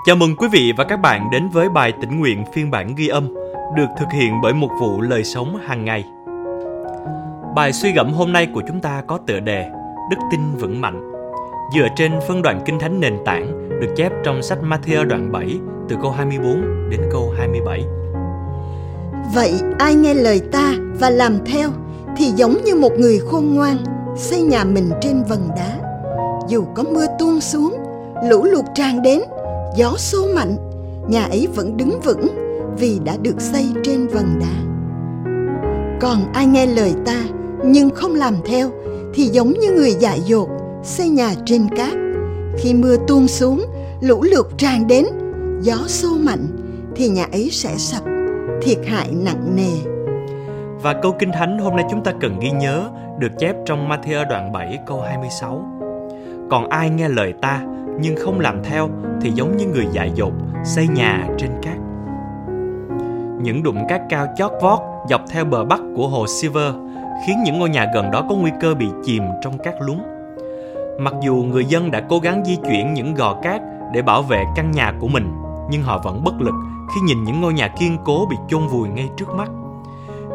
Chào mừng quý vị và các bạn đến với bài tĩnh nguyện phiên bản ghi âm được thực hiện bởi một vụ lời sống hàng ngày. Bài suy gẫm hôm nay của chúng ta có tựa đề Đức tin vững mạnh dựa trên phân đoạn kinh thánh nền tảng được chép trong sách Matthew đoạn 7 từ câu 24 đến câu 27. Vậy ai nghe lời ta và làm theo thì giống như một người khôn ngoan xây nhà mình trên vần đá. Dù có mưa tuôn xuống, lũ lụt tràn đến, gió xô mạnh, nhà ấy vẫn đứng vững vì đã được xây trên vần đá. Còn ai nghe lời ta nhưng không làm theo thì giống như người dại dột xây nhà trên cát. Khi mưa tuôn xuống, lũ lụt tràn đến, gió xô mạnh thì nhà ấy sẽ sập, thiệt hại nặng nề. Và câu kinh thánh hôm nay chúng ta cần ghi nhớ được chép trong Matthew đoạn 7 câu 26. Còn ai nghe lời ta nhưng không làm theo thì giống như người dại dột xây nhà trên cát. Những đụng cát cao chót vót dọc theo bờ bắc của hồ Silver khiến những ngôi nhà gần đó có nguy cơ bị chìm trong cát lún. Mặc dù người dân đã cố gắng di chuyển những gò cát để bảo vệ căn nhà của mình, nhưng họ vẫn bất lực khi nhìn những ngôi nhà kiên cố bị chôn vùi ngay trước mắt.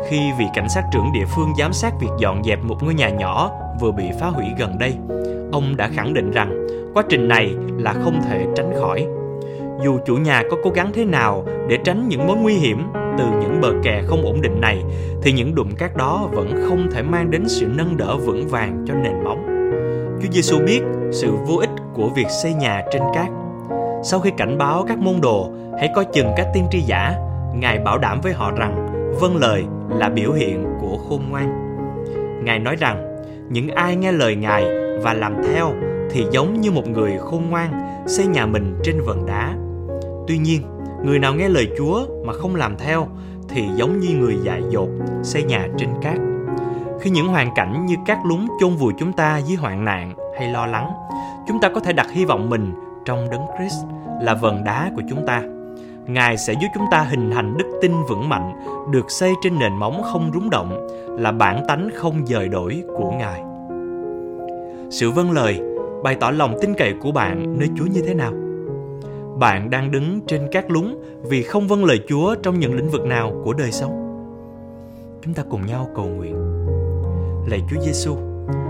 Khi vị cảnh sát trưởng địa phương giám sát việc dọn dẹp một ngôi nhà nhỏ vừa bị phá hủy gần đây, ông đã khẳng định rằng quá trình này là không thể tránh khỏi. Dù chủ nhà có cố gắng thế nào để tránh những mối nguy hiểm từ những bờ kè không ổn định này, thì những đụng cát đó vẫn không thể mang đến sự nâng đỡ vững vàng cho nền móng. Chúa Giêsu biết sự vô ích của việc xây nhà trên cát. Sau khi cảnh báo các môn đồ hãy coi chừng các tiên tri giả, Ngài bảo đảm với họ rằng vâng lời là biểu hiện của khôn ngoan. Ngài nói rằng những ai nghe lời Ngài và làm theo thì giống như một người khôn ngoan xây nhà mình trên vần đá. Tuy nhiên, người nào nghe lời Chúa mà không làm theo thì giống như người dại dột xây nhà trên cát. Khi những hoàn cảnh như cát lún chôn vùi chúng ta dưới hoạn nạn hay lo lắng, chúng ta có thể đặt hy vọng mình trong đấng Christ là vần đá của chúng ta. Ngài sẽ giúp chúng ta hình thành đức tin vững mạnh, được xây trên nền móng không rúng động, là bản tánh không dời đổi của Ngài. Sự vâng lời bày tỏ lòng tin cậy của bạn nơi Chúa như thế nào? Bạn đang đứng trên các lún vì không vâng lời Chúa trong những lĩnh vực nào của đời sống? Chúng ta cùng nhau cầu nguyện. Lạy Chúa Giêsu,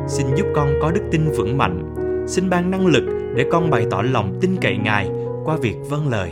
xin giúp con có đức tin vững mạnh, xin ban năng lực để con bày tỏ lòng tin cậy Ngài qua việc vâng lời.